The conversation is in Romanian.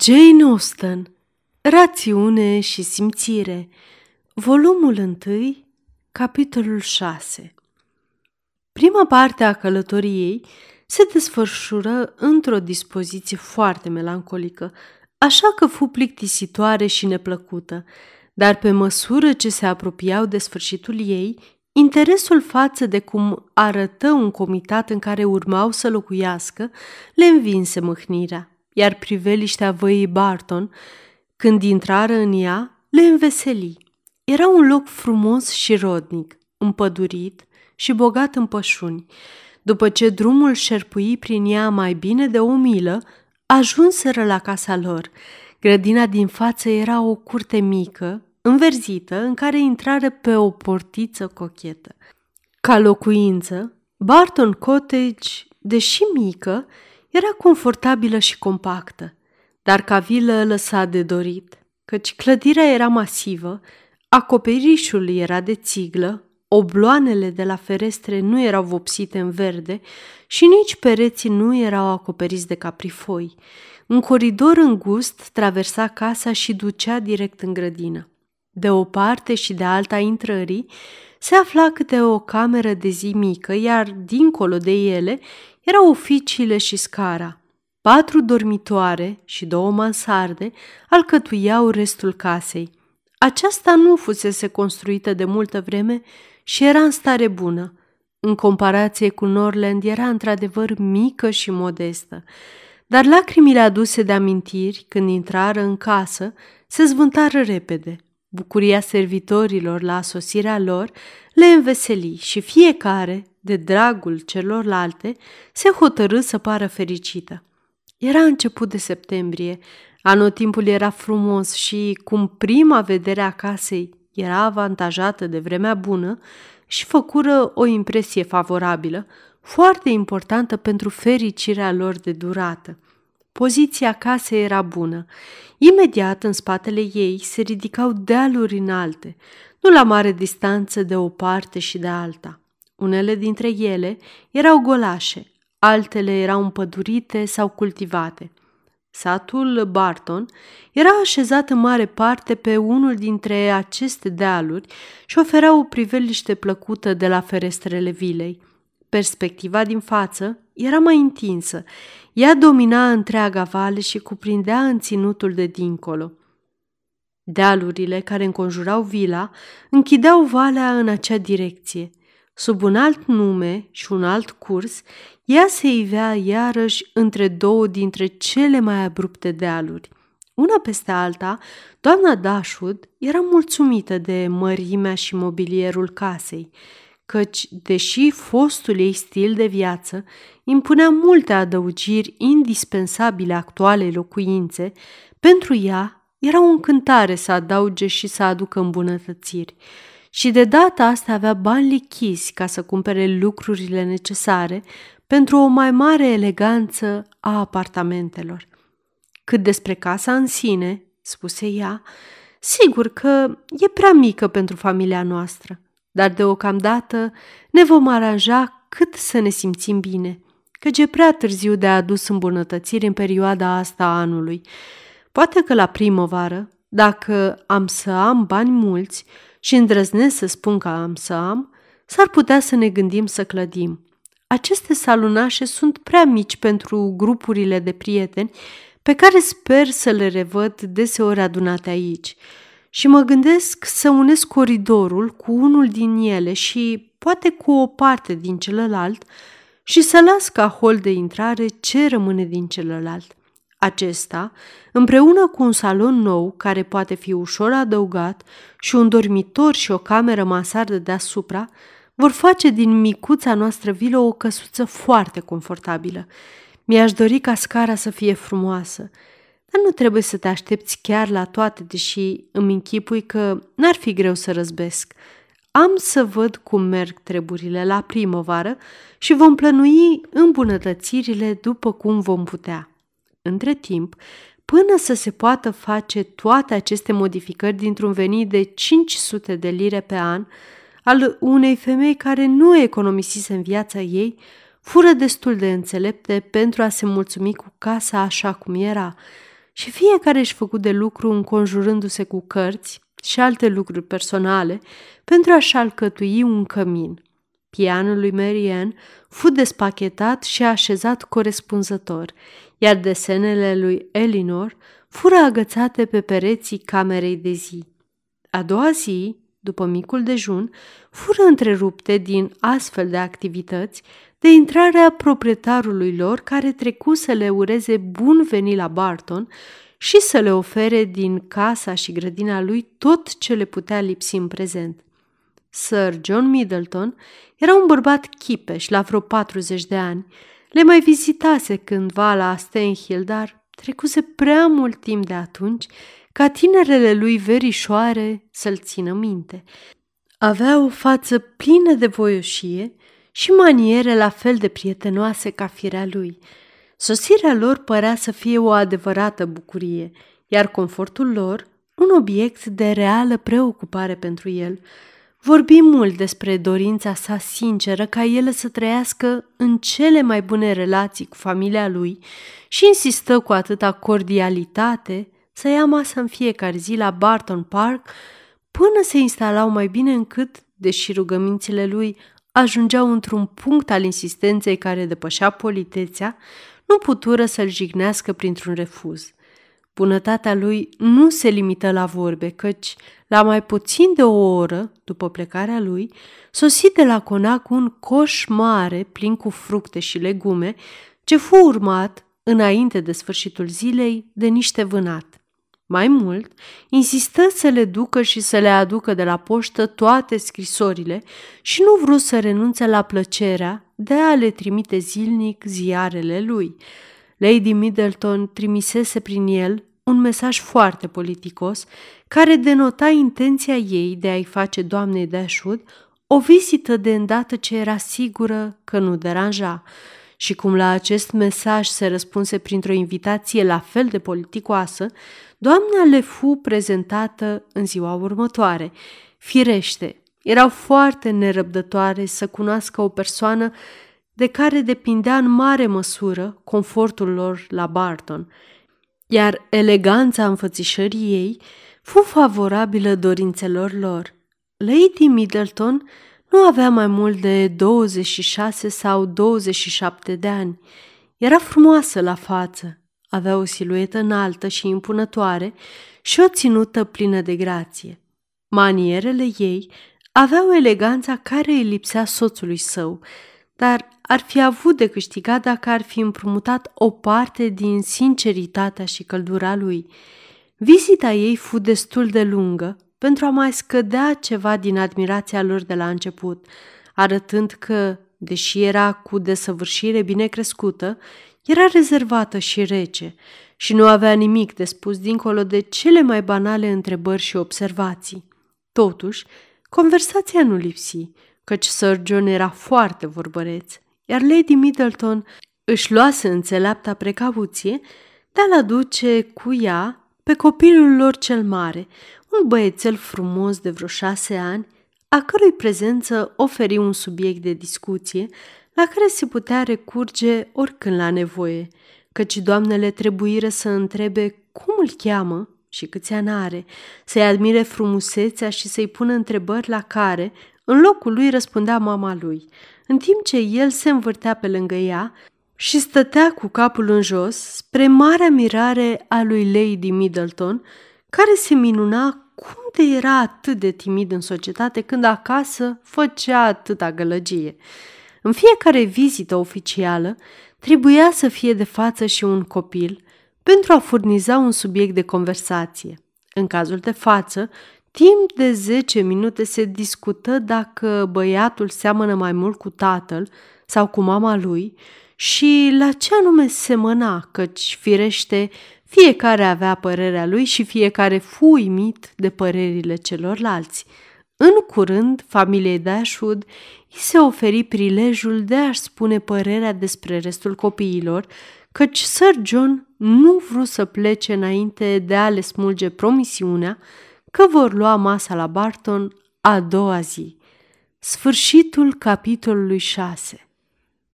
Jane Austen Rațiune și simțire Volumul 1, capitolul 6 Prima parte a călătoriei se desfășură într-o dispoziție foarte melancolică, așa că fu plictisitoare și neplăcută, dar pe măsură ce se apropiau de sfârșitul ei, interesul față de cum arătă un comitat în care urmau să locuiască le învinse mâhnirea iar priveliștea văii Barton, când intrară în ea, le înveseli. Era un loc frumos și rodnic, împădurit și bogat în pășuni. După ce drumul șerpui prin ea mai bine de o milă, ajunseră la casa lor. Grădina din față era o curte mică, înverzită, în care intrară pe o portiță cochetă. Ca locuință, Barton Cottage, deși mică, era confortabilă și compactă, dar ca vilă lăsa de dorit, căci clădirea era masivă, acoperișul era de țiglă, obloanele de la ferestre nu erau vopsite în verde și nici pereții nu erau acoperiți de caprifoi. Un coridor îngust traversa casa și ducea direct în grădină. De o parte și de alta intrării se afla câte o cameră de zi mică, iar dincolo de ele erau oficiile și scara. Patru dormitoare și două mansarde alcătuiau restul casei. Aceasta nu fusese construită de multă vreme și era în stare bună. În comparație cu Norland era într-adevăr mică și modestă, dar lacrimile aduse de amintiri când intrară în casă se zvântară repede. Bucuria servitorilor la asosirea lor le înveseli și fiecare, de dragul celorlalte, se hotărâ să pară fericită. Era început de septembrie, anotimpul era frumos și, cum prima vedere a casei era avantajată de vremea bună, și făcură o impresie favorabilă, foarte importantă pentru fericirea lor de durată. Poziția casei era bună. Imediat în spatele ei se ridicau dealuri înalte, nu la mare distanță de o parte și de alta. Unele dintre ele erau golașe, altele erau împădurite sau cultivate. Satul Barton era așezat în mare parte pe unul dintre aceste dealuri și oferea o priveliște plăcută de la ferestrele vilei. Perspectiva din față era mai întinsă, ea domina întreaga vale și cuprindea înținutul de dincolo. Dealurile care înconjurau vila închideau valea în acea direcție. Sub un alt nume și un alt curs, ea se ivea iarăși între două dintre cele mai abrupte dealuri. Una peste alta, doamna Dashwood era mulțumită de mărimea și mobilierul casei, căci, deși fostul ei stil de viață impunea multe adăugiri indispensabile actualei locuințe, pentru ea era o încântare să adauge și să aducă îmbunătățiri. Și de data asta avea bani lichizi ca să cumpere lucrurile necesare pentru o mai mare eleganță a apartamentelor. Cât despre casa în sine, spuse ea, sigur că e prea mică pentru familia noastră, dar deocamdată ne vom aranja cât să ne simțim bine, căci e prea târziu de adus îmbunătățiri în perioada asta a anului Poate că la primăvară, dacă am să am bani mulți și îndrăznesc să spun că am să am, s-ar putea să ne gândim să clădim. Aceste salunașe sunt prea mici pentru grupurile de prieteni pe care sper să le revăd deseori adunate aici și mă gândesc să unesc coridorul cu unul din ele și poate cu o parte din celălalt și să las ca hol de intrare ce rămâne din celălalt. Acesta, împreună cu un salon nou care poate fi ușor adăugat și un dormitor și o cameră masardă deasupra, vor face din micuța noastră vilă o căsuță foarte confortabilă. Mi-aș dori ca scara să fie frumoasă, dar nu trebuie să te aștepți chiar la toate, deși îmi închipui că n-ar fi greu să răzbesc. Am să văd cum merg treburile la primăvară și vom plănui îmbunătățirile după cum vom putea. Între timp, până să se poată face toate aceste modificări dintr-un venit de 500 de lire pe an, al unei femei care nu economisise în viața ei, fură destul de înțelepte pentru a se mulțumi cu casa așa cum era și fiecare își făcut de lucru înconjurându-se cu cărți și alte lucruri personale pentru a-și alcătui un cămin. Pianul lui Marianne fu despachetat și așezat corespunzător, iar desenele lui Elinor fură agățate pe pereții camerei de zi. A doua zi, după micul dejun, fură întrerupte din astfel de activități de intrarea proprietarului lor care trecu să le ureze bun venit la Barton și să le ofere din casa și grădina lui tot ce le putea lipsi în prezent. Sir John Middleton era un bărbat chipeș la vreo 40 de ani. Le mai vizitase cândva la Stenhill, dar trecuse prea mult timp de atunci ca tinerele lui verișoare să-l țină minte. Avea o față plină de voioșie și maniere la fel de prietenoase ca firea lui. Sosirea lor părea să fie o adevărată bucurie, iar confortul lor un obiect de reală preocupare pentru el. Vorbi mult despre dorința sa sinceră ca el să trăiască în cele mai bune relații cu familia lui și insistă cu atâta cordialitate să ia masa în fiecare zi la Barton Park până se instalau mai bine încât, deși rugămințile lui ajungeau într-un punct al insistenței care depășea politețea, nu putură să-l jignească printr-un refuz. Bunătatea lui nu se limită la vorbe, căci, la mai puțin de o oră după plecarea lui, sosi de la conac un coș mare plin cu fructe și legume, ce fu urmat, înainte de sfârșitul zilei, de niște vânat. Mai mult, insistă să le ducă și să le aducă de la poștă toate scrisorile și nu vrut să renunțe la plăcerea de a le trimite zilnic ziarele lui. Lady Middleton trimisese prin el un mesaj foarte politicos care denota intenția ei de a-i face doamnei Dashwood o vizită de îndată ce era sigură că nu deranja. Și cum la acest mesaj se răspunse printr-o invitație la fel de politicoasă, doamna le fu prezentată în ziua următoare. Firește, erau foarte nerăbdătoare să cunoască o persoană de care depindea în mare măsură confortul lor la Barton, iar eleganța înfățișării ei fu favorabilă dorințelor lor. Lady Middleton nu avea mai mult de 26 sau 27 de ani. Era frumoasă la față, avea o siluetă înaltă și impunătoare și o ținută plină de grație. Manierele ei aveau eleganța care îi lipsea soțului său, dar ar fi avut de câștigat dacă ar fi împrumutat o parte din sinceritatea și căldura lui. Vizita ei fu destul de lungă pentru a mai scădea ceva din admirația lor de la început, arătând că, deși era cu desăvârșire bine crescută, era rezervată și rece și nu avea nimic de spus dincolo de cele mai banale întrebări și observații. Totuși, conversația nu lipsi, căci Sir John era foarte vorbăreț, iar Lady Middleton își luase înțeleapta precauție de a-l aduce cu ea pe copilul lor cel mare, un băiețel frumos de vreo șase ani, a cărui prezență oferi un subiect de discuție la care se putea recurge oricând la nevoie, căci doamnele trebuiră să întrebe cum îl cheamă și câți ani are, să-i admire frumusețea și să-i pună întrebări la care, în locul lui, răspundea mama lui, în timp ce el se învârtea pe lângă ea și stătea cu capul în jos spre marea mirare a lui Lady Middleton, care se minuna cum de era atât de timid în societate când acasă făcea atâta gălăgie. În fiecare vizită oficială trebuia să fie de față și un copil pentru a furniza un subiect de conversație. În cazul de față, timp de 10 minute se discută dacă băiatul seamănă mai mult cu tatăl sau cu mama lui și la ce anume semăna, căci, firește, fiecare avea părerea lui și fiecare fu uimit de părerile celorlalți. În curând, familiei Dashwood îi se oferi prilejul de a-și spune părerea despre restul copiilor, căci Sir John nu vrut să plece înainte de a le smulge promisiunea că vor lua masa la Barton a doua zi. Sfârșitul capitolului 6